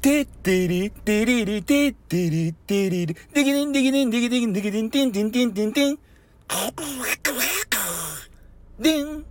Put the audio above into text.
てってり、てりり、てってり、てりり、できねんできねんできねんできねん、てんてんてんてんてん。でん。